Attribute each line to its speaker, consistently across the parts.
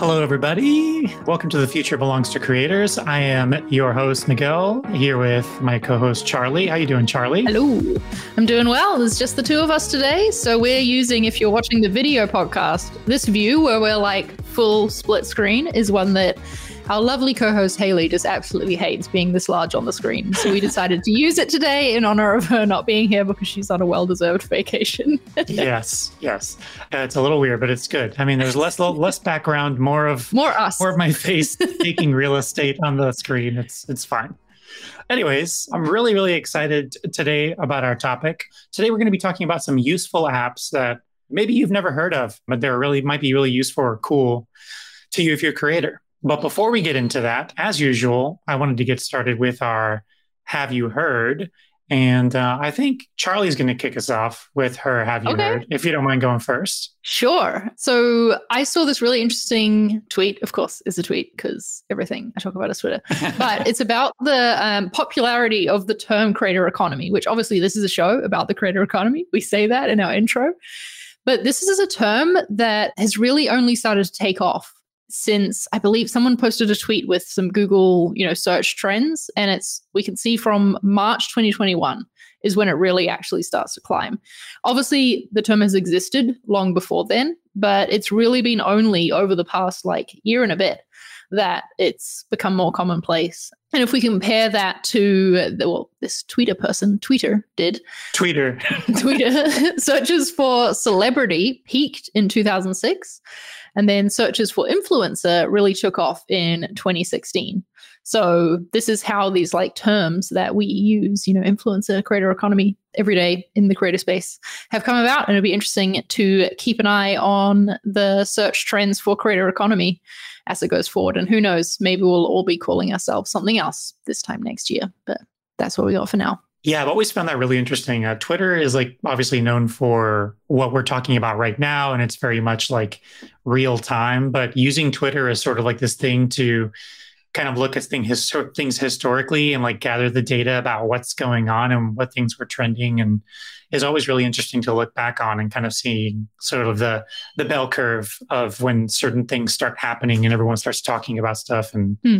Speaker 1: Hello, everybody. Welcome to The Future Belongs to Creators. I am your host, Miguel, here with my co-host, Charli. How are you doing, Charli?
Speaker 2: Hello. I'm doing well. There's just the two of us today. So we're using, if you're watching the video podcast, this view where we're like full split screen is one that our lovely co host Haley just absolutely hates being this large on the screen. So we decided to use it today in honor of her not being here because she's on a well deserved vacation.
Speaker 1: yes, yes. Uh, it's a little weird, but it's good. I mean, there's less less background, more of
Speaker 2: more us,
Speaker 1: more of my face taking real estate on the screen. It's it's fine. Anyways, I'm really, really excited today about our topic. Today, we're going to be talking about some useful apps that maybe you've never heard of, but they're really might be really useful or cool to you if you're a creator. But before we get into that, as usual, I wanted to get started with our Have You Heard? And uh, I think Charli's going to kick us off with her Have You okay. Heard, if you don't mind going first.
Speaker 2: Sure. So I saw this really interesting tweet. Of course, is a tweet because everything I talk about is Twitter. but it's about the um, popularity of the term creator economy, which obviously this is a show about the creator economy. We say that in our intro. But this is a term that has really only started to take off since I believe someone posted a tweet with some Google, you know, search trends, and it's we can see from March 2021 is when it really actually starts to climb. Obviously, the term has existed long before then, but it's really been only over the past like year and a bit that it's become more commonplace. And if we compare that to the, well, this Twitter person, Twitter did.
Speaker 1: Twitter.
Speaker 2: Twitter searches for celebrity peaked in 2006 and then searches for influencer really took off in 2016. So this is how these like terms that we use, you know, influencer, creator economy every day in the creator space have come about. And it'll be interesting to keep an eye on the search trends for creator economy as it goes forward. And who knows, maybe we'll all be calling ourselves something else this time next year. But that's what we got for now.
Speaker 1: Yeah, I've always found that really interesting. Uh, Twitter is like obviously known for what we're talking about right now, and it's very much like real time. But using Twitter is sort of like this thing to kind of look at thing histor- things historically and like gather the data about what's going on and what things were trending, and is always really interesting to look back on and kind of see sort of the the bell curve of when certain things start happening and everyone starts talking about stuff and hmm.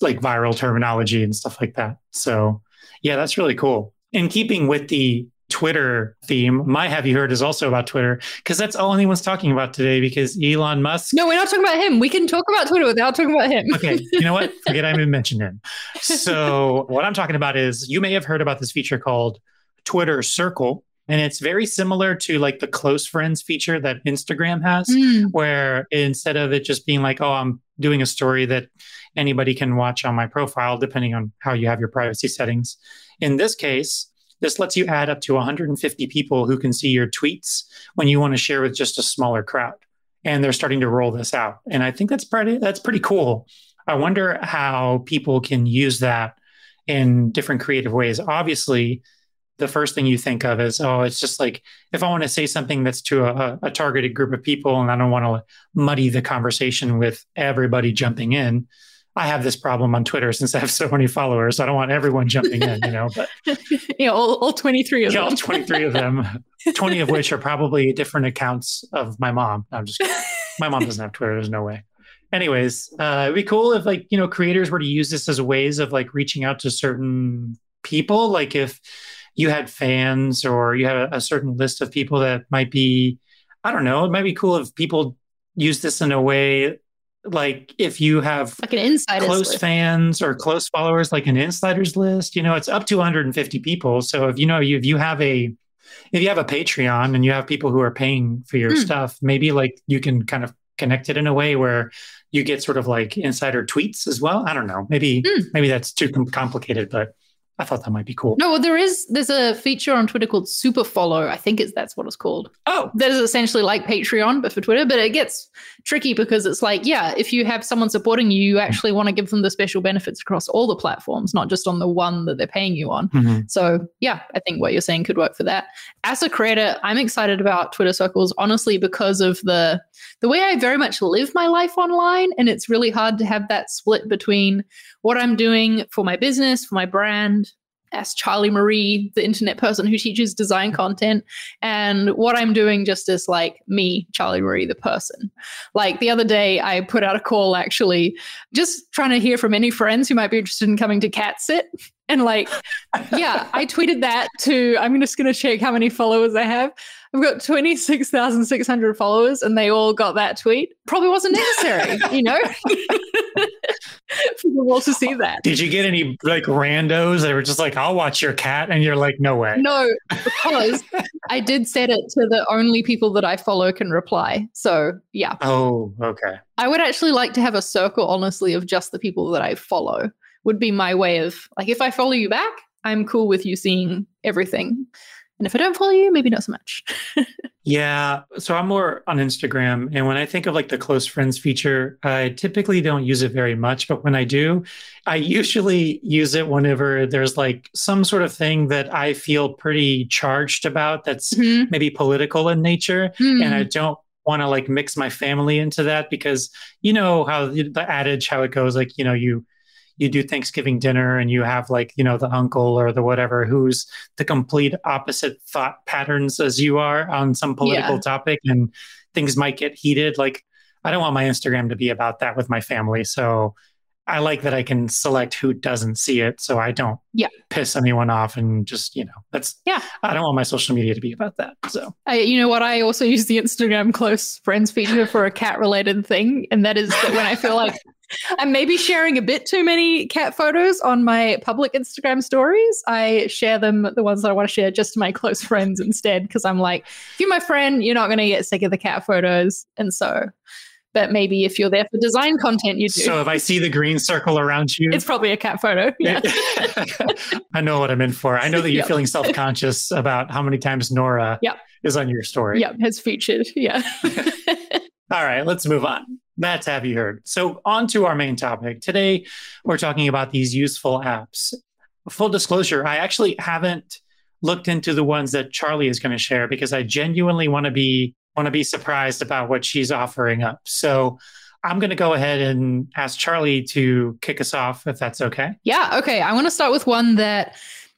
Speaker 1: like viral terminology and stuff like that. So yeah, that's really cool. In keeping with the Twitter theme, my Have You Heard is also about Twitter because that's all anyone's talking about today because Elon Musk.
Speaker 2: No, we're not talking about him. We can talk about Twitter without talking about him.
Speaker 1: okay. You know what? Forget I even mentioned him. So, what I'm talking about is you may have heard about this feature called Twitter Circle. And it's very similar to like the close friends feature that Instagram has, mm. where instead of it just being like, oh, I'm doing a story that anybody can watch on my profile, depending on how you have your privacy settings. In this case, this lets you add up to 150 people who can see your tweets when you want to share with just a smaller crowd. And they're starting to roll this out. And I think that's pretty that's pretty cool. I wonder how people can use that in different creative ways. Obviously, the first thing you think of is, oh, it's just like if I want to say something that's to a, a targeted group of people and I don't want to muddy the conversation with everybody jumping in, I have this problem on Twitter since I have so many followers. I don't want everyone jumping in, you know. But
Speaker 2: yeah, all, all 23 of
Speaker 1: yeah,
Speaker 2: them.
Speaker 1: all 23 of them, 20 of which are probably different accounts of my mom. I'm just my mom doesn't have Twitter. There's no way. Anyways, uh, it'd be cool if like, you know, creators were to use this as ways of like reaching out to certain people. Like if you had fans or you had a, a certain list of people that might be, I don't know, it might be cool if people use this in a way like if you have
Speaker 2: like an insider
Speaker 1: close list. fans or close followers like an insiders list you know it's up to 150 people so if you know if you have a if you have a patreon and you have people who are paying for your mm. stuff maybe like you can kind of connect it in a way where you get sort of like insider tweets as well i don't know maybe mm. maybe that's too complicated but I thought that might be cool.
Speaker 2: No, well, there is there's a feature on Twitter called Super Follow. I think it's that's what it's called.
Speaker 1: Oh,
Speaker 2: that is essentially like Patreon, but for Twitter. But it gets tricky because it's like, yeah, if you have someone supporting you, you actually want to give them the special benefits across all the platforms, not just on the one that they're paying you on. Mm-hmm. So yeah, I think what you're saying could work for that. As a creator, I'm excited about Twitter Circles, honestly, because of the the way I very much live my life online, and it's really hard to have that split between what I'm doing for my business, for my brand, as Charli Marie, the internet person who teaches design content, and what I'm doing just as like me, Charli Marie, the person. Like the other day, I put out a call actually, just trying to hear from any friends who might be interested in coming to Cat Sit. And like, yeah, I tweeted that to, I'm just going to check how many followers I have. I've got 26,600 followers and they all got that tweet. Probably wasn't necessary, you know? For them all to see that.
Speaker 1: Did you get any like randos that were just like, I'll watch your cat? And you're like, no way.
Speaker 2: No, because I did set it to the only people that I follow can reply. So yeah.
Speaker 1: Oh, okay.
Speaker 2: I would actually like to have a circle, honestly, of just the people that I follow, would be my way of like, if I follow you back, I'm cool with you seeing everything. And if I don't follow you, maybe not so much.
Speaker 1: yeah. So I'm more on Instagram. And when I think of like the close friends feature, I typically don't use it very much. But when I do, I usually use it whenever there's like some sort of thing that I feel pretty charged about that's mm-hmm. maybe political in nature. Mm. And I don't want to like mix my family into that because you know how the adage, how it goes, like, you know, you you do Thanksgiving dinner and you have like, you know, the uncle or the whatever who's the complete opposite thought patterns as you are on some political yeah. topic and things might get heated. Like, I don't want my Instagram to be about that with my family. So I like that I can select who doesn't see it so I don't
Speaker 2: yeah.
Speaker 1: piss anyone off and just, you know, that's,
Speaker 2: yeah,
Speaker 1: I don't want my social media to be about that. So,
Speaker 2: I, you know what? I also use the Instagram close friends feature for a cat related thing. And that is that when I feel like I'm maybe sharing a bit too many cat photos on my public Instagram stories. I share them, the ones that I want to share, just to my close friends instead, because I'm like, if you're my friend, you're not going to get sick of the cat photos. And so, but maybe if you're there for design content, you do.
Speaker 1: So if I see the green circle around you,
Speaker 2: it's probably a cat photo. Yeah.
Speaker 1: I know what I'm in for. I know that you're yep. feeling self conscious about how many times Nora
Speaker 2: yep.
Speaker 1: is on your story.
Speaker 2: Yep, has featured. Yeah.
Speaker 1: All right, let's move on. That's have you heard. So, on to our main topic. Today, we're talking about these useful apps. Full disclosure, I actually haven't looked into the ones that Charli is going to share because I genuinely want to be want to be surprised about what she's offering up. So, I'm going to go ahead and ask Charli to kick us off if that's okay.
Speaker 2: Yeah, okay. I want to start with one that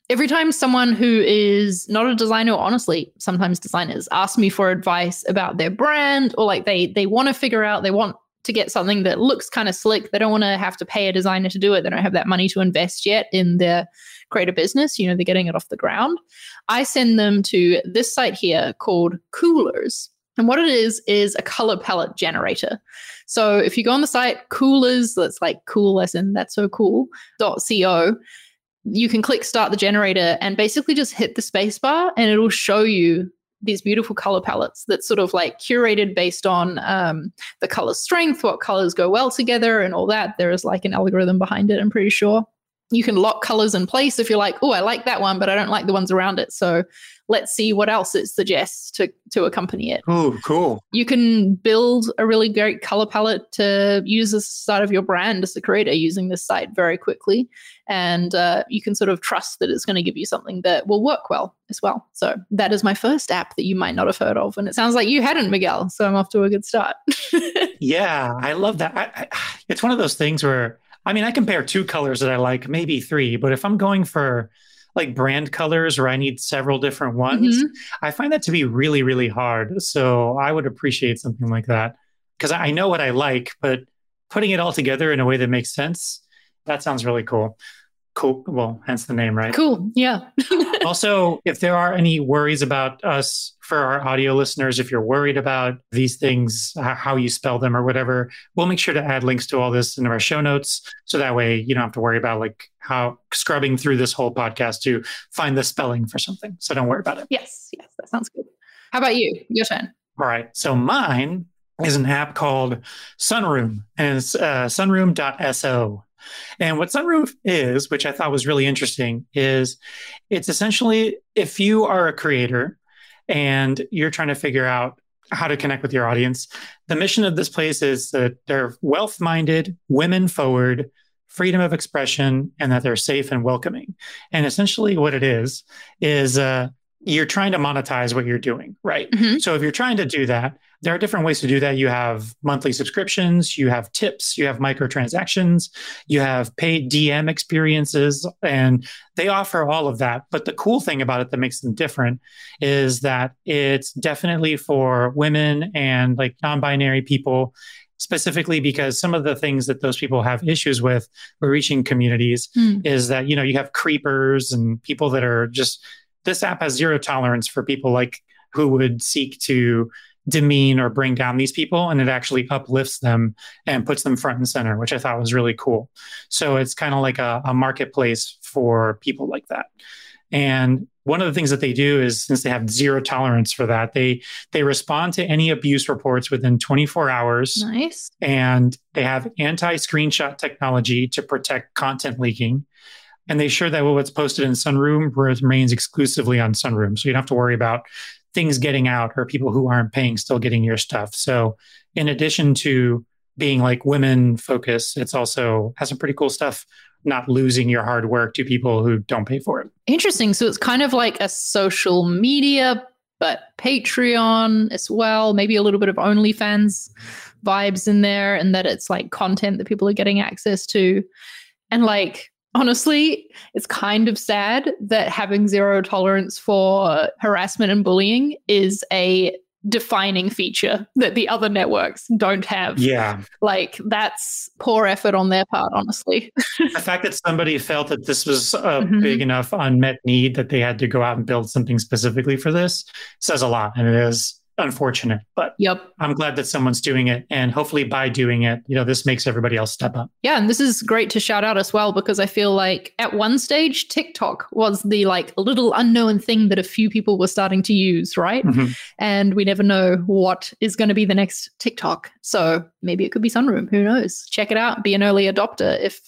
Speaker 2: every time someone who is not a designer honestly sometimes designers ask me for advice about their brand or like they they want to figure out they want to get something that looks kind of slick. They don't want to have to pay a designer to do it. They don't have that money to invest yet in their creator business. You know, they're getting it off the ground. I send them to this site here called Coolors. And what it is, is a color palette generator. So if you go on the site, coolors, that's like cool in that's so cool, dot co, you can click start the generator and basically just hit the spacebar and it'll show you these beautiful color palettes that's sort of like curated based on um, the color strength, what colors go well together, and all that. There is like an algorithm behind it, I'm pretty sure. You can lock colors in place if you're like, oh, I like that one, but I don't like the ones around it. So let's see what else it suggests to to accompany it.
Speaker 1: Oh, cool.
Speaker 2: You can build a really great color palette to use as side of your brand as a creator using this site very quickly. And uh, you can sort of trust that it's going to give you something that will work well as well. So that is my first app that you might not have heard of. And it sounds like you hadn't, Miguel. So I'm off to a good start.
Speaker 1: yeah, I love that. I, I, it's one of those things where, I mean, I compare two colors that I like, maybe three, but if I'm going for like brand colors or I need several different ones, mm-hmm. I find that to be really, really hard. So I would appreciate something like that because I know what I like, but putting it all together in a way that makes sense, that sounds really cool. Cool. Well, hence the name, right?
Speaker 2: Cool. Yeah.
Speaker 1: also, if there are any worries about us for our audio listeners, if you're worried about these things, how you spell them or whatever, we'll make sure to add links to all this in our show notes. So that way you don't have to worry about like how scrubbing through this whole podcast to find the spelling for something. So don't worry about it.
Speaker 2: Yes. Yes. That sounds good. How about you? Your turn.
Speaker 1: All right. So mine is an app called Sunroom and it's uh, sunroom.so. And what Sunroom is, which I thought was really interesting, is it's essentially if you are a creator and you're trying to figure out how to connect with your audience, the mission of this place is that they're wealth minded, women forward, freedom of expression, and that they're safe and welcoming. And essentially, what it is, is uh, you're trying to monetize what you're doing, right?
Speaker 2: Mhm.
Speaker 1: So if you're trying to do that, there are different ways to do that. You have monthly subscriptions, you have tips, you have microtransactions, you have paid DM experiences, and they offer all of that. But the cool thing about it that makes them different is that it's definitely for women and like non binary people. Specifically, because some of the things that those people have issues with with reaching communities
Speaker 2: Hmm.
Speaker 1: is that you know you have creepers and people that are just this app has zero tolerance for people like who would seek to demean or bring down these people and it actually uplifts them and puts them front and center which i thought was really cool so it's kind of like a, a marketplace for people like that and one of the things that they do is since they have zero tolerance for that they they respond to any abuse reports within 24 hours
Speaker 2: Nice.
Speaker 1: and they have anti screenshot technology to protect content leaking. And they ensure that what's posted in Sunroom remains exclusively on Sunroom. So you don't have to worry about things getting out or people who aren't paying still getting your stuff. So, in addition to being like women focused, it's also has some pretty cool stuff, not losing your hard work to people who don't pay for it.
Speaker 2: Interesting. So it's kind of like a social media, but Patreon as well. Maybe a little bit of OnlyFans vibes in there, and that it's like content that people are getting access to. And like, honestly, it's kind of sad that having zero tolerance for harassment and bullying is a defining feature that the other networks don't have.
Speaker 1: Yeah.
Speaker 2: Like, that's poor effort on their part, honestly.
Speaker 1: the fact that somebody felt that this was a
Speaker 2: Mhm.
Speaker 1: big enough unmet need that they had to go out and build something specifically for this says a lot and it is unfortunate but
Speaker 2: yep.
Speaker 1: i'm glad that someone's doing it and hopefully by doing it you know this makes everybody else step up
Speaker 2: Yeah, and this is great to shout out as well because I feel like at one stage TikTok was the like little unknown thing that a few people were starting to use, right?
Speaker 1: Mhm.
Speaker 2: And we never know what is going to be the next TikTok. So maybe it could be Sunroom. Who knows? Check it out. Be an early adopter if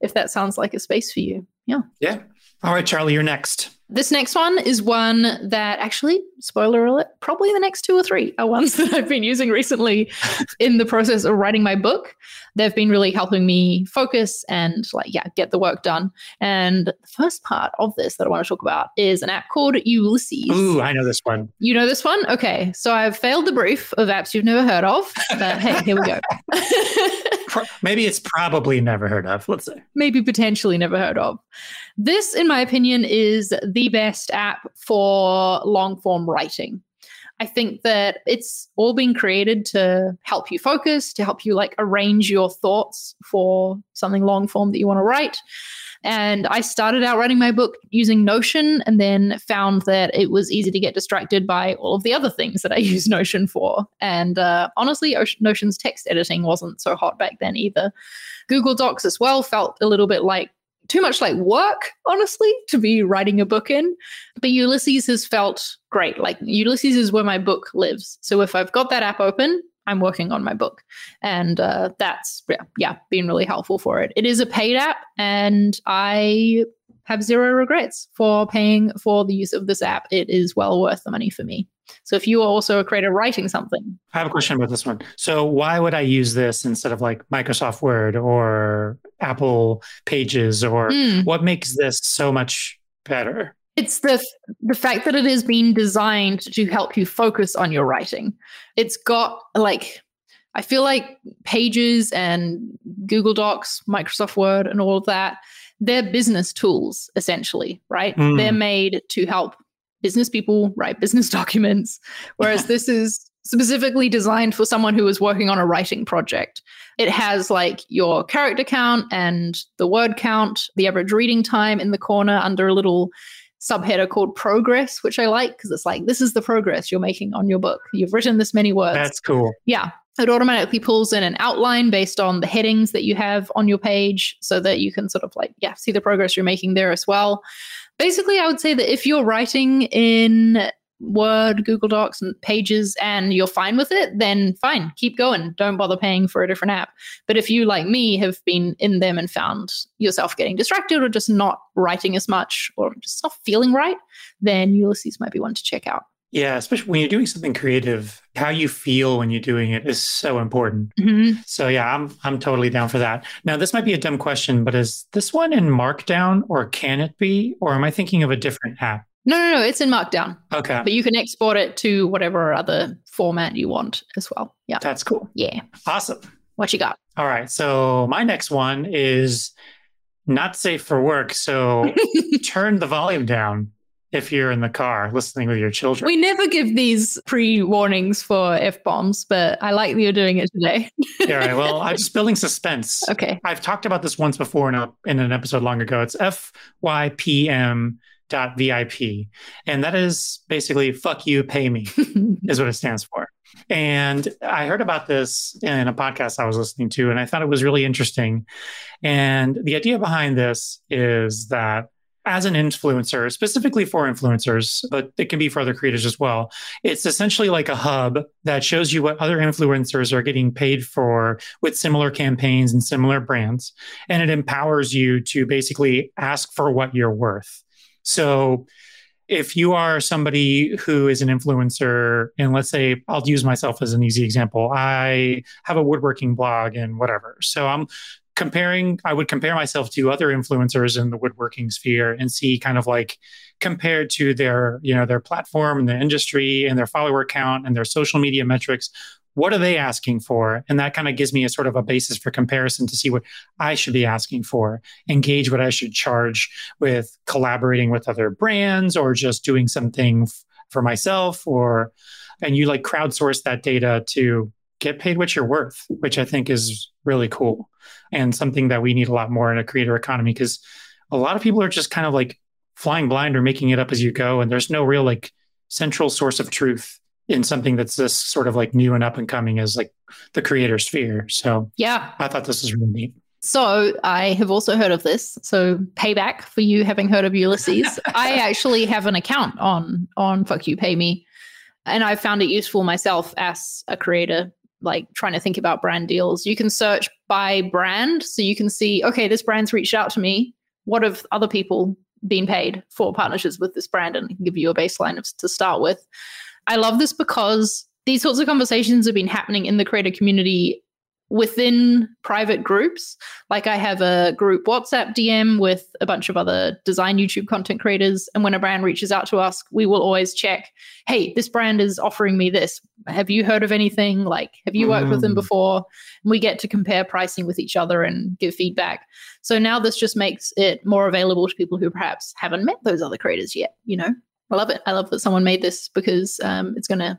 Speaker 2: if that sounds like a space for you. Yeah.
Speaker 1: yeah all right charli you're next
Speaker 2: This next one is one that actually, spoiler alert, probably the next two or three are ones that I've been using recently in the process of writing my book. They've been really helping me focus and, like, yeah, get the work done. And the first part of this that I want to talk about is an app called Ulysses.
Speaker 1: ooh i know this one
Speaker 2: You know this one? Okay. So I've failed the brief of apps you've never heard of, but hey, here we go.
Speaker 1: Pro- maybe it's probably never heard of let's say
Speaker 2: maybe potentially never heard of. This, in my opinion, is the best app for long form writing. I think that it's all been created to help you focus, to help you like arrange your thoughts for something long form that you want to write. And I started out writing my book using Notion and then found that it was easy to get distracted by all of the other things that I use Notion for. And uh, honestly, Notion's text editing wasn't so hot back then either. Google Docs as well felt a little bit like too much like work, honestly, to be writing a book in. But Ulysses has felt great. Like Ulysses is where my book lives. So if I've got that app open, I'm working on my book. And uh, that's, yeah, yeah, been really helpful for it. It is a paid app, and I have zero regrets for paying for the use of this app. It is well worth the money for me. So if you are also a creator writing something,
Speaker 1: i have a question about this one so why would i use this instead of like microsoft word or apple pages or
Speaker 2: Hmm.
Speaker 1: what makes this so much better
Speaker 2: It's the the fact that it has been designed to help you focus on your writing. It's got like I feel like Pages and Google Docs, Microsoft Word and all of that, they're business tools essentially, right?
Speaker 1: Mm.
Speaker 2: They're made to help business people write business documents whereas this is specifically designed for someone who is working on a writing project. It has like your character count and the word count, the average reading time in the corner under a little subheader called progress, which I like because it's like, this is the progress you're making on your book. You've written this many words.
Speaker 1: that's cool
Speaker 2: yeah. It automatically pulls in an outline based on the headings that you have on your page so that you can sort of like, yeah, see the progress you're making there as well. Basically, I would say that if you're writing in Word, Google Docs, and Pages, and you're fine with it, then fine, keep going. Don't bother paying for a different app. But if you, like me, have been in them and found yourself getting distracted or just not writing as much or just not feeling right, then Ulysses might be one to check out.
Speaker 1: Yeah, especially when you're doing something creative, how you feel when you're doing it is so important.
Speaker 2: Mhm.
Speaker 1: So yeah, I'm I'm totally down for that. Now, this might be a dumb question, but is this one in Markdown or can it be? Or am I thinking of a different app?
Speaker 2: No, no, no. It's in Markdown,
Speaker 1: Okay.
Speaker 2: but you can export it to whatever other format you want as well. Yeah.
Speaker 1: That's cool.
Speaker 2: Yeah.
Speaker 1: Awesome.
Speaker 2: What you got?
Speaker 1: All right. So my next one is not safe for work. So turn the volume down if you're in the car listening with your children.
Speaker 2: We never give these pre warnings for F bombs, but I like that you're doing it today.
Speaker 1: yeah, right. Well, I'm just building suspense.
Speaker 2: Okay.
Speaker 1: I've talked about this once before in, a, in an episode long ago. It's FYPM dot VIP. And that is basically fuck you, pay me, is what it stands for. And I heard about this in a podcast I was listening to, and I thought it was really interesting. And the idea behind this is that as an influencer, specifically for influencers, but it can be for other creators as well. It's essentially like a hub that shows you what other influencers are getting paid for with similar campaigns and similar brands. And it empowers you to basically ask for what you're worth. So if you are somebody who is an influencer, and let's say I'll use myself as an easy example, I have a woodworking blog and whatever. So I'm comparing i would compare myself to other influencers in the woodworking sphere and see kind of like compared to their you know their platform and their industry and their follower count and their social media metrics what are they asking for? And that kind of gives me a sort of a basis for comparison to see what i should be asking for engage what i should charge with collaborating with other brands or just doing something f- for myself or and you like crowdsource that data to get paid what you're worth which i think is really cool and something that we need a lot more in a creator economy because a lot of people are just kind of like flying blind or making it up as you go and there's no real like central source of truth in something that's this sort of like new and up and coming as like the creator sphere so
Speaker 2: Yeah.
Speaker 1: i thought this was really neat
Speaker 2: So I have also heard of this. So payback for you having heard of Ulysses. I actually have an account on on Fuck You Pay Me. And I found it useful myself as a creator, like trying to think about brand deals. You can search by brand. So you can see, okay, this brand's reached out to me. What have other people been paid for partnerships with this brand? And give you a baseline of, to start with. I love this because these sorts of conversations have been happening in the creator community within private groups. Like I have a group WhatsApp DM with a bunch of other design YouTube content creators. And when a brand reaches out to us, we will always check hey, this brand is offering me this. Have you heard of anything? Like, have you worked with them
Speaker 1: Mm.
Speaker 2: before? And we get to compare pricing with each other and give feedback. So now this just makes it more available to people who perhaps haven't met those other creators yet. You know, I love it. I love that someone made this because um, it's going to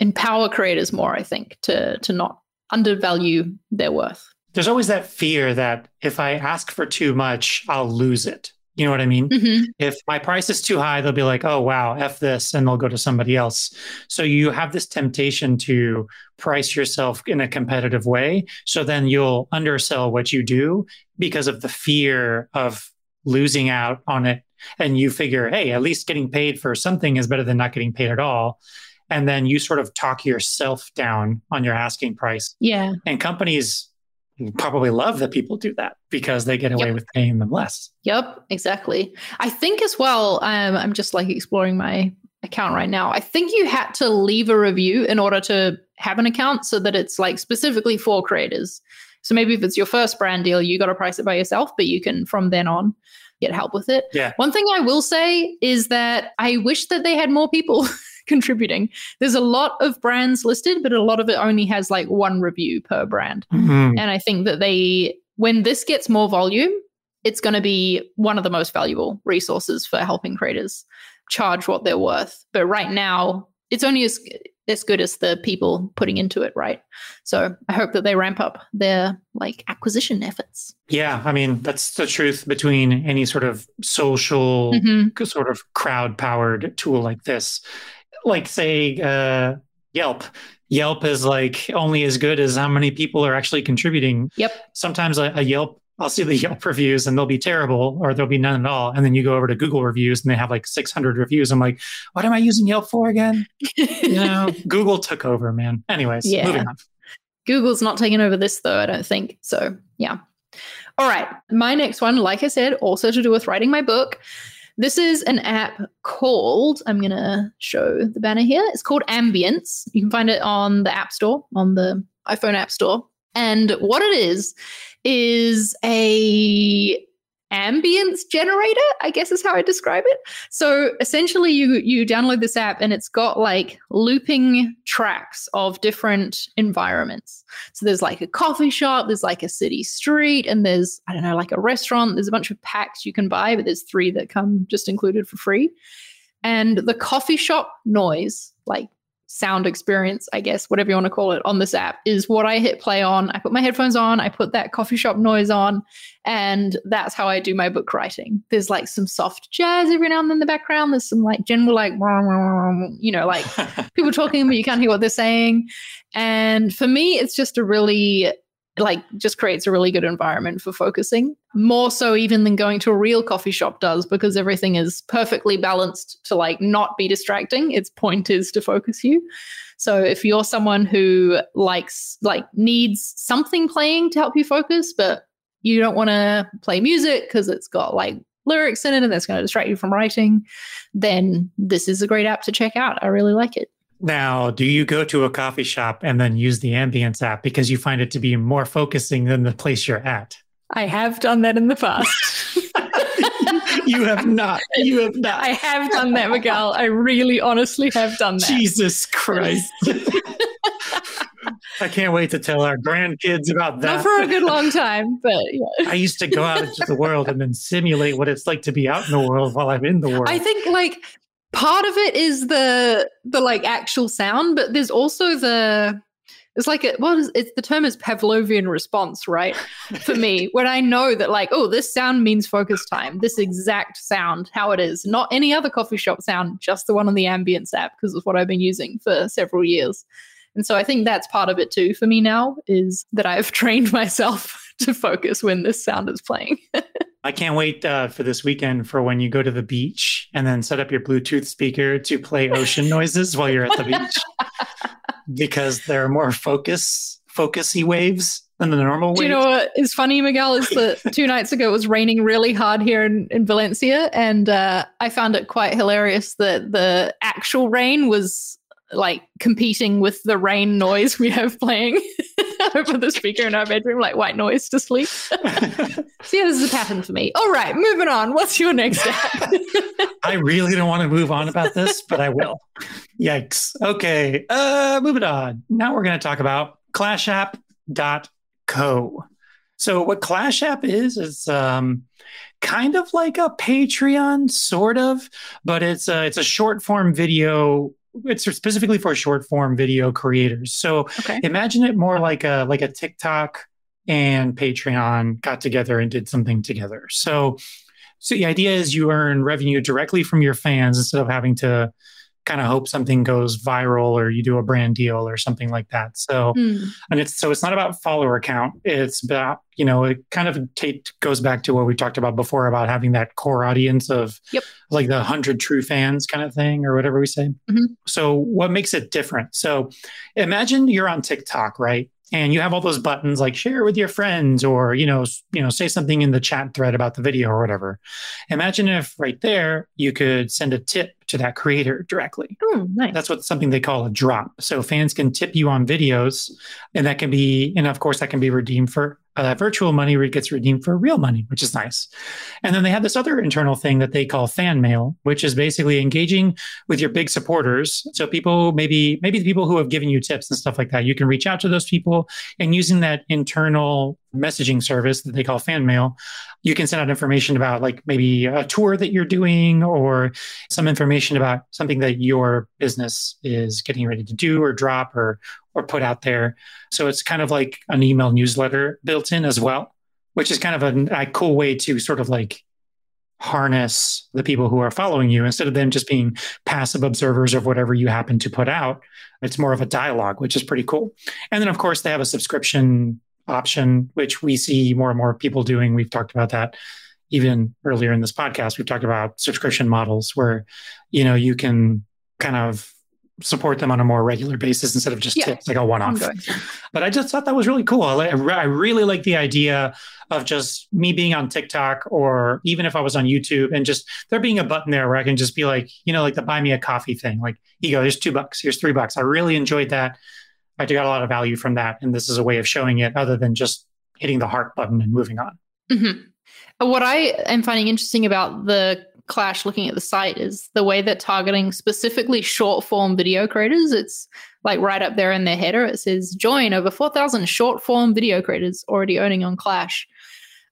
Speaker 2: empower creators more. I think to to not undervalue their worth.
Speaker 1: there's always that fear that if i ask for too much i'll lose it you know what i mean
Speaker 2: Mhm.
Speaker 1: if my price is too high, they'll be like, oh, wow, F this, and they'll go to somebody else. So you have this temptation to price yourself in a competitive way. So then you'll undersell what you do because of the fear of losing out on it. And you figure, hey, at least getting paid for something is better than not getting paid at all. And then you sort of talk yourself down on your asking price.
Speaker 2: Yeah.
Speaker 1: And companies probably love that people do that because they get away
Speaker 2: Yep.
Speaker 1: with paying them less.
Speaker 2: Yep, exactly. I think as well, um, I'm just like exploring my account right now. I think you had to leave a review in order to have an account so that it's like specifically for creators. So maybe if it's your first brand deal, you got to price it by yourself, but you can from then on get help with it.
Speaker 1: Yeah.
Speaker 2: One thing I will say is that I wish that they had more people contributing. There's a lot of brands listed, but a lot of it only has like one review per brand.
Speaker 1: Mhm.
Speaker 2: And I think that they, when this gets more volume, it's going to be one of the most valuable resources for helping creators charge what they're worth. But right now, it's only as as good as the people putting into it, right? So I hope that they ramp up their like acquisition efforts.
Speaker 1: Yeah, I mean that's the truth between any sort of social
Speaker 2: Mhm.
Speaker 1: sort of crowd powered tool like this. Like say uh, Yelp. Yelp is like only as good as how many people are actually contributing.
Speaker 2: Yep.
Speaker 1: Sometimes a, a Yelp I'll see the Yelp reviews and they'll be terrible or there'll be none at all. And then you go over to Google reviews and they have like 600 reviews. I'm like, what am I using Yelp for again? You know, Google took over, man. Anyways,
Speaker 2: Yeah.
Speaker 1: moving on.
Speaker 2: Google's not taking over this though, I don't think. So, yeah. All right. My next one, like I said, also to do with writing my book. This is an app called, I'm going to show the banner here. It's called Ambience. You can find it on the App Store, on the iPhone App Store. And what it is, is a ambience generator i guess is how i describe it. So essentially you you download this app and it's got like looping tracks of different environments. So there's like a coffee shop there's like a city street and there's i don't know like a restaurant. There's a bunch of packs you can buy but there's three that come just included for free. And the coffee shop noise like sound experience, I guess, whatever you want to call it, on this app is what I hit play on. I put my headphones on, I put that coffee shop noise on, and that's how I do my book writing. There's like some soft jazz every now and then in the background. There's some like general, like, you know, like people talking, but you can't hear what they're saying. And for me, it's just a really like just creates a really good environment for focusing more so even than going to a real coffee shop does because everything is perfectly balanced to like not be distracting. Its point is to focus you. So if you're someone who likes like needs something playing to help you focus but you don't want to play music because it's got like lyrics in it and that's going to distract you from writing then this is a great app to check out. I really like it
Speaker 1: now, do you go to a coffee shop and then use the Ambience app because you find it to be more focusing than the place you're at?
Speaker 2: I have done that in the past.
Speaker 1: you have not. You have not.
Speaker 2: I have done that, Miguel. I really honestly have done that.
Speaker 1: Jesus Christ. I can't wait to tell our grandkids about that.
Speaker 2: Not for a good long time, but yeah.
Speaker 1: I used to go out into the world and then simulate what it's like to be out in the world while I'm in the world.
Speaker 2: I think like part of it is the the like actual sound, but there's also the it's like it what is it's the term is Pavlovian response, right? For me, when I know that like, oh, this sound means focus time, this exact sound, how it is, not any other coffee shop sound, just the one on the Ambience app, because it's what I've been using for several years. And so I think that's part of it too for me now is that I've trained myself to focus when this sound is playing.
Speaker 1: I can't wait uh, for this weekend for when you go to the beach and then set up your Bluetooth speaker to play ocean noises while you're at the beach because there are more focus focusy waves than the normal waves.
Speaker 2: Do you know what is funny, Miguel? Is that two nights ago it was raining really hard here in, in Valencia, and uh, I found it quite hilarious that the actual rain was like competing with the rain noise we have playing over the speaker in our bedroom, like white noise to sleep. so yeah, this is a pattern for me. All right, moving on. What's your next step?
Speaker 1: I really don't want to move on about this, but I will. Yikes. Okay, uh, moving on. Now we're going to talk about clashapp.co. So what Clash App is is um, kind of like a Patreon, sort of, but it's a, it's a short form video it's specifically for short form video creators. So okay. imagine it more like a like a TikTok and Patreon got together and did something together. So so the idea is you earn revenue directly from your fans instead of having to kind of hope something goes viral or you do a brand deal or something like that. So, mm. and it's so it's not about follower count. It's about you know it kind of t- goes back to what we talked about before about having that core audience of
Speaker 2: yep.
Speaker 1: like the hundred true fans kind of thing or whatever we say. Mm-hmm. So, what makes it different? So, imagine you're on TikTok, right? And you have all those buttons like share with your friends or you know you know say something in the chat thread about the video or whatever. Imagine if right there you could send a tip to that creator directly.
Speaker 2: Oh, nice.
Speaker 1: that's what something they call a drop. So fans can tip you on videos and that can be and of course that can be redeemed for uh, virtual money gets redeemed for real money, which is nice. And then they have this other internal thing that they call fan mail, which is basically engaging with your big supporters. So people, maybe maybe the people who have given you tips and stuff like that, you can reach out to those people and using that internal messaging service that they call fan mail, you can send out information about like maybe a tour that you're doing or some information about something that your business is getting ready to do or drop or or put out there. So it's kind of like an email newsletter built in as well, which is kind of a, a cool way to sort of like harness the people who are following you instead of them just being passive observers of whatever you happen to put out. It's more of a dialogue, which is pretty cool. And then, of course, they have a subscription option, which we see more and more people doing. We've talked about that even earlier in this podcast. We've talked about subscription models where, you know, you can kind of support them on a more regular basis instead of just yeah. tips like a one-off. But I just thought that was really cool. I, I really like the idea of just me being on TikTok or even if I was on YouTube and just there being a button there where I can just be like, you know, like the buy me a coffee thing. Like, you go, here's two bucks, here's three bucks. I really enjoyed that. I got a lot of value from that. And this is a way of showing it other than just hitting the heart button and moving on.
Speaker 2: Mm-hmm. What I am finding interesting about the Clash looking at the site is the way that targeting specifically short form video creators. It's like right up there in their header. It says join over 4,000 short form video creators already earning on Clash,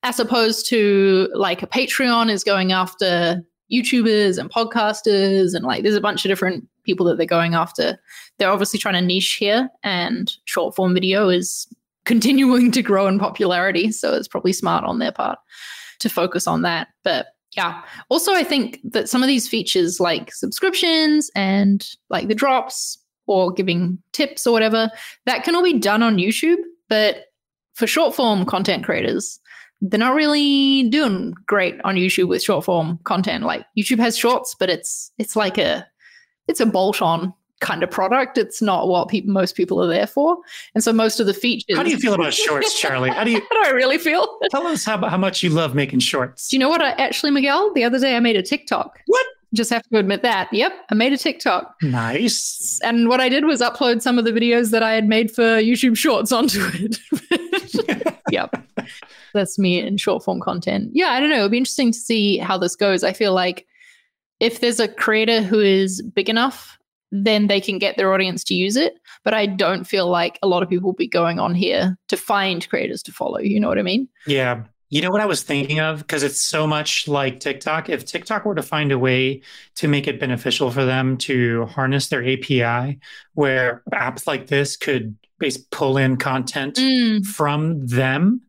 Speaker 2: as opposed to like a Patreon is going after YouTubers and podcasters and like there's a bunch of different people that they're going after. They're obviously trying to niche here, and short form video is continuing to grow in popularity. So it's probably smart on their part to focus on that. But yeah. Also, I think that some of these features like subscriptions and like the drops or giving tips or whatever, that can all be done on YouTube. But for short form content creators, they're not really doing great on YouTube with short form content. Like YouTube has shorts, but it's it's like a it's a bolt on kind of product. It's not what people most people are there for. And so most of the features.
Speaker 1: How do you feel about shorts, Charli? How do you?
Speaker 2: how do I really feel?
Speaker 1: Tell us how how much you love making shorts.
Speaker 2: Do you know what? I, actually, Miguel, the other day I made a TikTok.
Speaker 1: What?
Speaker 2: Just have to admit that. Yep, I made a TikTok.
Speaker 1: Nice.
Speaker 2: And what I did was upload some of the videos that I had made for YouTube Shorts onto it. yep. That's me in short form content. Yeah, I don't know. It'll be interesting to see how this goes. I feel like if there's a creator who is big enough then they can get their audience to use it. But I don't feel like a lot of people will be going on here to find creators to follow. You know what I mean?
Speaker 1: Yeah. You know what I was thinking of? Because it's so much like TikTok. If TikTok were to find a way to make it beneficial for them to harness their API, where apps like this could basically pull in content
Speaker 2: Mm.
Speaker 1: from them,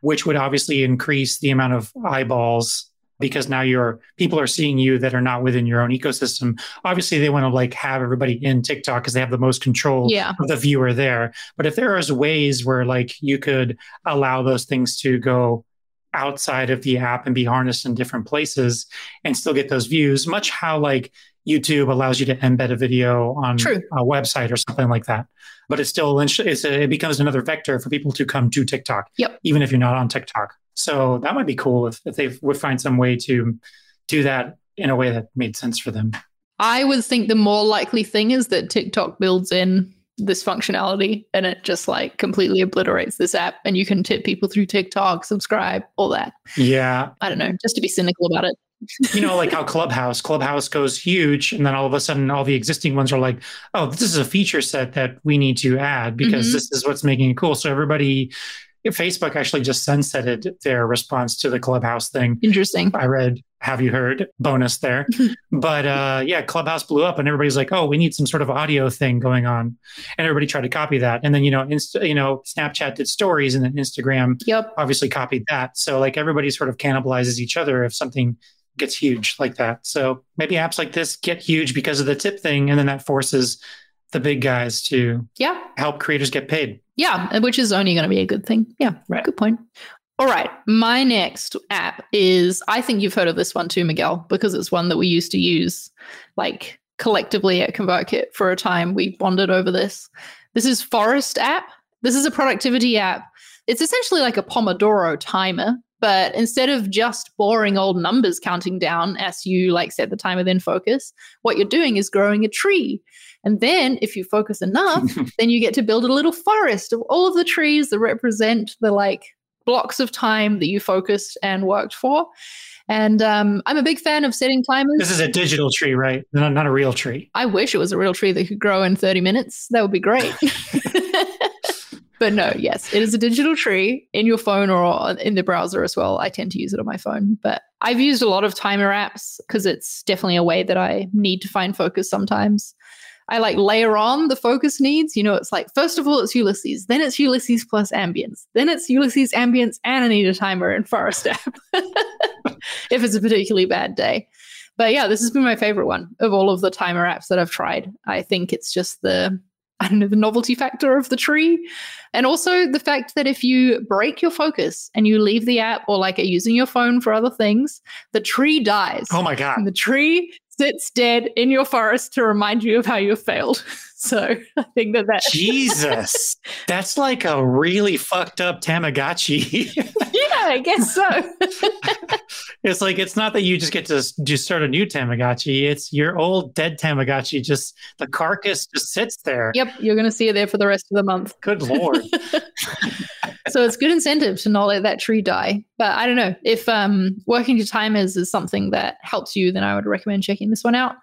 Speaker 1: which would obviously increase the amount of eyeballs because now your people are seeing you that are not within your own ecosystem. Obviously, they want to like have everybody in TikTok because they have the most control
Speaker 2: Yeah.
Speaker 1: of the viewer there. But if there is ways where like you could allow those things to go outside of the app and be harnessed in different places and still get those views, much how like YouTube allows you to embed a video on
Speaker 2: True.
Speaker 1: a website or something like that. But it's still it's a, it becomes another vector for people to come to TikTok,
Speaker 2: Yep.
Speaker 1: even if you're not on TikTok. So that might be cool if, if they would find some way to do that in a way that made sense for them.
Speaker 2: I would think the more likely thing is that TikTok builds in this functionality and it just like completely obliterates this app and you can tip people through TikTok, subscribe, all that.
Speaker 1: Yeah,
Speaker 2: I don't know, just to be cynical about it.
Speaker 1: You know, like how Clubhouse, Clubhouse goes huge, and then all of a sudden, all the existing ones are like, "Oh, this is a feature set that we need to add because
Speaker 2: Mhm.
Speaker 1: this is what's making it cool." So everybody, Facebook actually just sunsetted their response to the Clubhouse thing.
Speaker 2: Interesting.
Speaker 1: I read, "Have you heard?" Bonus there, but uh, yeah, Clubhouse blew up, and everybody's like, "Oh, we need some sort of audio thing going on," and everybody tried to copy that, and then you know, inst- you know, Snapchat did stories, and then Instagram
Speaker 2: Yep.
Speaker 1: obviously copied that. So like everybody sort of cannibalizes each other if something gets huge like that. So maybe apps like this get huge because of the tip thing, and then that forces the big guys to
Speaker 2: Yeah.
Speaker 1: help creators get paid.
Speaker 2: Yeah, which is only going to be a good thing. Yeah,
Speaker 1: Right.
Speaker 2: good point. All right, my next app is I think you've heard of this one too, Miguel, because it's one that we used to use like collectively at ConvertKit for a time. We bonded over this. This is Forest app. This is a productivity app. It's essentially like a Pomodoro timer, but instead of just boring old numbers counting down as you like set the timer then focus, what you're doing is growing a tree. And then if you focus enough, then you get to build a little forest of all of the trees that represent the like blocks of time that you focused and worked for. And um, I'm a big fan of setting timers.
Speaker 1: This is a digital tree, right? Not, not a real tree.
Speaker 2: I wish it was a real tree that could grow in 30 minutes. That would be great. but no, yes, it is a digital tree in your phone or in the browser as well. I tend to use it on my phone, but I've used a lot of timer apps because it's definitely a way that I need to find focus sometimes. I like layer on the focus needs. You know, it's like, first of all, it's Ulysses, then it's Ulysses plus ambience, then it's Ulysses ambience, and I need a timer and forest app if it's a particularly bad day. But yeah, this has been my favorite one of all of the timer apps that I've tried. I think it's just the I don't know, the novelty factor of the tree. And also the fact that if you break your focus and you leave the app or like are using your phone for other things, the tree dies.
Speaker 1: Oh my God.
Speaker 2: And the tree sits dead in your forest to remind you of how you failed. So I think that that
Speaker 1: Jesus. That's like a really fucked up Tamagotchi.
Speaker 2: yeah, I guess so.
Speaker 1: It's like it's not that you just get to just start a new Tamagotchi. It's your old dead Tamagotchi. Just the carcass just sits there.
Speaker 2: Yep, you're going to see it there for the rest of the month.
Speaker 1: Good lord.
Speaker 2: so it's good incentive to not let that tree die. But I don't know if um, working to timers is something that helps you, then I would recommend checking this one out.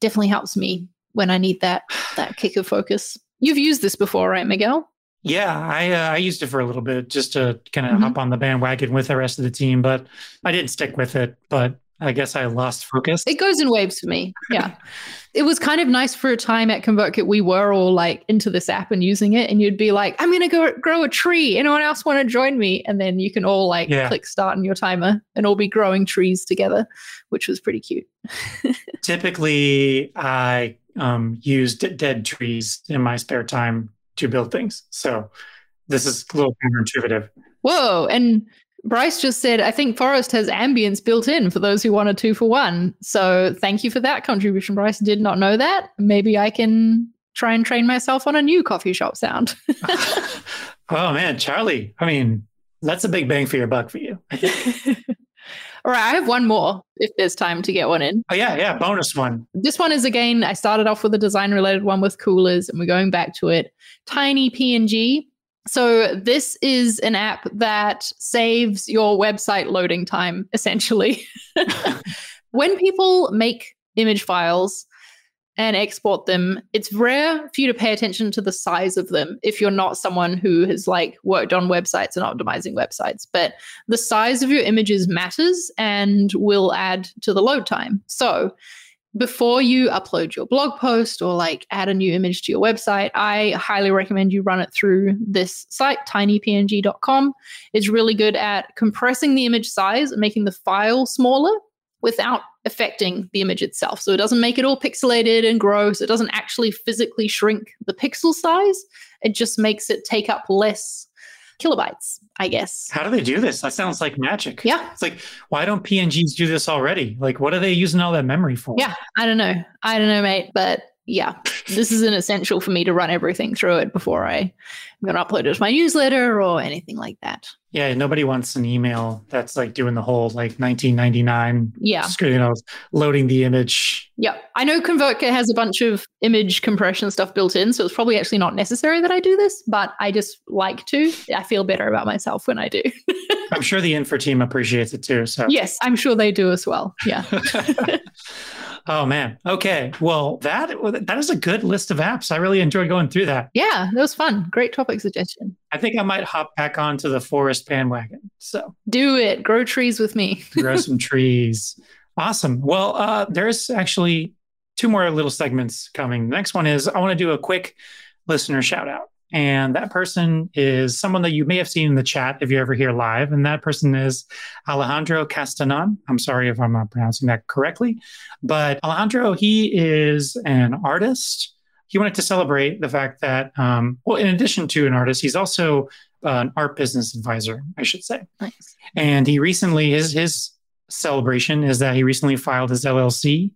Speaker 2: Definitely helps me when I need that that kick of focus. You've used this before, right, Miguel?
Speaker 1: Yeah, I uh, I used it for a little bit just to kind of
Speaker 2: Mhm.
Speaker 1: hop on the bandwagon with the rest of the team, but I didn't stick with it. But I guess I lost focus.
Speaker 2: It goes in waves for me. Yeah. it was kind of nice for a time at ConvertKit. We were all like into this app and using it, and you'd be like, I'm going to go grow a tree. Anyone else want to join me? And then you can all like
Speaker 1: Yeah.
Speaker 2: click start on your timer and all be growing trees together, which was pretty cute.
Speaker 1: Typically, I um, used dead trees in my spare time to build things. So this is a little counterintuitive.
Speaker 2: Whoa. And Bryce just said, I think Forest has ambience built in for those who want a two for one. So thank you for that contribution, Bryce. Did not know that. Maybe I can try and train myself on a new coffee shop sound.
Speaker 1: oh man, Charli. I mean, that's a big bang for your buck for you.
Speaker 2: All right, I have one more if there's time to get one in.
Speaker 1: Oh yeah, yeah. Bonus one.
Speaker 2: This one is again, I started off with a design related one with coolors and we're going back to it. Tiny PNG. So this is an app that saves your website loading time essentially. when people make image files and export them, it's rare for you to pay attention to the size of them if you're not someone who has like worked on websites and optimizing websites. But the size of your images matters and will add to the load time. So before you upload your blog post or like add a new image to your website, I highly recommend you run it through this site, tinypng.com. It's really good at compressing the image size and making the file smaller without affecting the image itself. So it doesn't make it all pixelated and gross. It doesn't actually physically shrink the pixel size. It just makes it take up less kilobytes, I guess.
Speaker 1: How do they do this? That sounds like magic.
Speaker 2: Yeah.
Speaker 1: It's like, why don't PNGs do this already? Like, what are they using all that memory for?
Speaker 2: Yeah, I don't know. I don't know, mate. But yeah, this is an essential for me to run everything through it before I, I'm going to upload it to my newsletter or anything like that.
Speaker 1: Yeah, nobody wants an email that's like doing the whole like 1999
Speaker 2: Yeah.
Speaker 1: you know, loading the image.
Speaker 2: Yeah. I know ConvertKit has a bunch of image compression stuff built in. So it's probably actually not necessary that I do this, but I just like to. I feel better about myself when I do.
Speaker 1: I'm sure the Infor team appreciates it too. So
Speaker 2: yes, I'm sure they do as well. Yeah.
Speaker 1: oh man. Okay. Well, that that is a good list of apps. I really enjoyed going through that.
Speaker 2: Yeah, that was fun. Great topic suggestion.
Speaker 1: I think I might hop back onto the forest bandwagon. So
Speaker 2: Do it. Grow trees with me.
Speaker 1: grow some trees. Awesome. Well, uh, there's actually two more little segments coming. The next one is I want to do a quick listener shout out. And that person is someone that you may have seen in the chat if you're ever here live. And that person is Alejandro Castanon. I'm sorry if I'm not pronouncing that correctly. But Alejandro, he is an artist. He wanted to celebrate the fact that, um, well, in addition to an artist, he's also an art business advisor, I should say.
Speaker 2: Nice.
Speaker 1: And he recently, his, his celebration is that he recently filed his LLC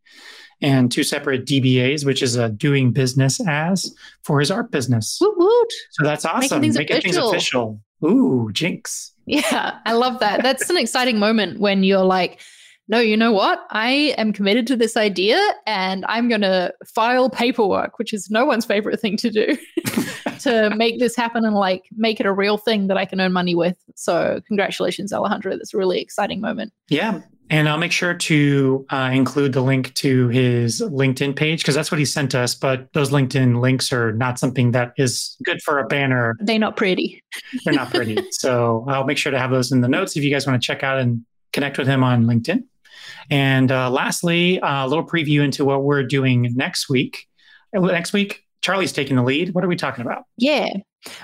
Speaker 1: and two separate DBAs, which is a doing business as for his art business.
Speaker 2: Woot woot.
Speaker 1: So that's awesome.
Speaker 2: things
Speaker 1: Making things
Speaker 2: official.
Speaker 1: official. Ooh, jinx.
Speaker 2: Yeah, I love that. That's an exciting moment when you're like, no, you know what? I am committed to this idea and I'm going to file paperwork, which is no one's favorite thing to do, to make this happen and like make it a real thing that I can earn money with. So, congratulations, Alejandro. That's a really exciting moment.
Speaker 1: Yeah. And I'll make sure to uh, include the link to his LinkedIn page because that's what he sent us. But those LinkedIn links are not something that is good for a banner.
Speaker 2: They're not pretty.
Speaker 1: They're not pretty. so I'll make sure to have those in the notes if you guys want to check out and connect with him on LinkedIn. And uh, lastly, uh, a little preview into what we're doing next week. Next week, Charli's taking the lead. What are we talking about?
Speaker 2: Yeah.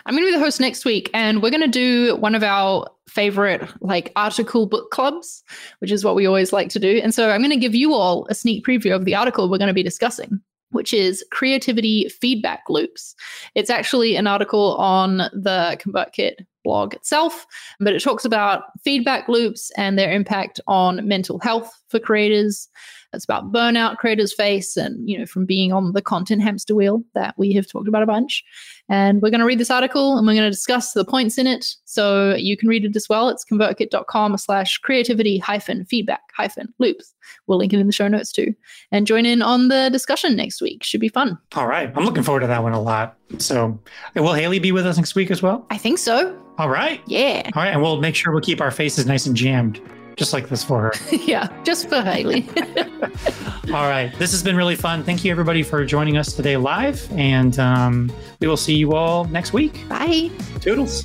Speaker 2: I'm going to be the host next week, and we're going to do one of our favorite like article book clubs, which is what we always like to do. And so I'm going to give you all a sneak preview of the article we're going to be discussing, which is creativity feedback loops. It's actually an article on the ConvertKit blog itself, but it talks about feedback loops and their impact on mental health for creators. It's about burnout creators face and, you know, from being on the content hamster wheel that we have talked about a bunch. And we're going to read this article and we're going to discuss the points in it. So you can read it as well. It's convertkit.com slash creativity hyphen feedback hyphen loops. We'll link it in the show notes too. And join in on the discussion next week. Should be fun.
Speaker 1: All right. I'm looking forward to that one a lot. So will Haley be with us next week as well?
Speaker 2: I think so.
Speaker 1: All right.
Speaker 2: Yeah.
Speaker 1: All right. And we'll make sure we'll keep our faces nice and jammed just like this for her.
Speaker 2: yeah, just for Haley.
Speaker 1: All right. This has been really fun. Thank you, everybody, for joining us today live. And um, we will see you all next week.
Speaker 2: Bye.
Speaker 1: Toodles.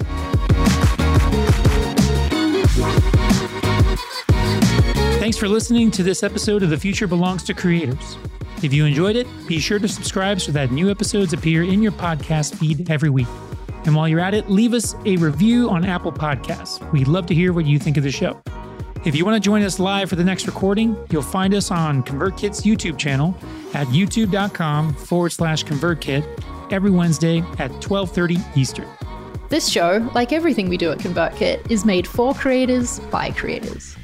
Speaker 1: Thanks for listening to this episode of The Future Belongs to Creators. If you enjoyed it, be sure to subscribe so that new episodes appear in your podcast feed every week. And while you're at it, leave us a review on Apple Podcasts. We'd love to hear what you think of the show. If you want to join us live for the next recording, you'll find us on ConvertKit's YouTube channel at youtube.com forward slash ConvertKit every Wednesday at 1230 Eastern.
Speaker 2: This show, like everything we do at ConvertKit, is made for creators by creators.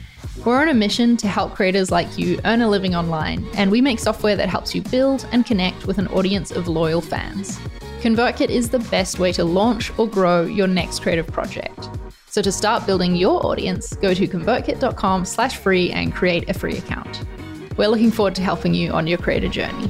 Speaker 2: We're on a mission to help creators like you earn a living online, and we make software that helps you build and connect with an audience of loyal fans. ConvertKit is the best way to launch or grow your next creative project. So to start building your audience, go to convertkit.com slash free and create a free account. We're looking forward to helping you on your creator journey.